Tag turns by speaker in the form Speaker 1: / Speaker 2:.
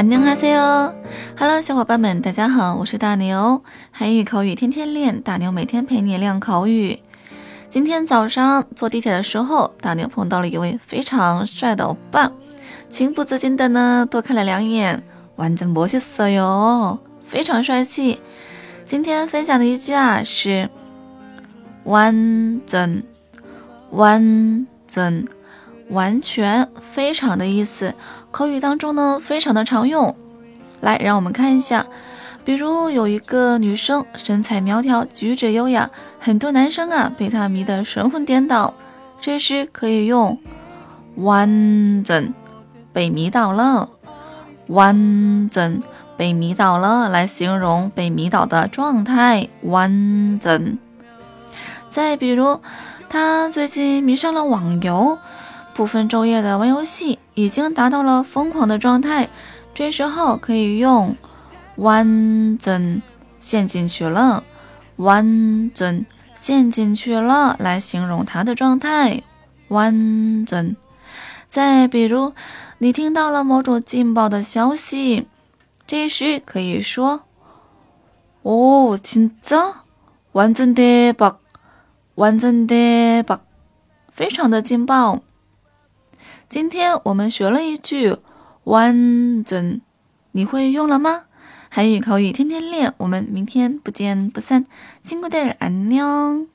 Speaker 1: 안녕하세요，Hello，小伙伴们，大家好，我是大牛，韩语口语天天练，大牛每天陪你练口语。今天早上坐地铁的时候，大牛碰到了一位非常帅的欧巴，情不自禁的呢多看了两眼，완전멋있어 요， 非常帅气。今天分享的一句啊是완 전， 완 전。 完全非常的意思，口语当中呢非常的常用。来，让我们看一下，比如有一个女生身材苗条，举止优雅，很多男生啊被她迷得神魂颠倒，这时可以用完整被迷倒了，完整被迷倒了来形容被迷倒的状态。完整。再比如，他最近迷上了网游。不分昼夜的玩游戏，已经达到了疯狂的状态。这时候可以用完整陷进去了，完整陷进去了来形容他的状态。完整。再比如，你听到了某种劲爆的消息，这时可以说：哦，진짜완전대 박， 완전대 박， 非常的劲爆。 今天我们学了一句完整，你会用了吗？韩语口语天天练，我们明天不见不散。친구들안 녕。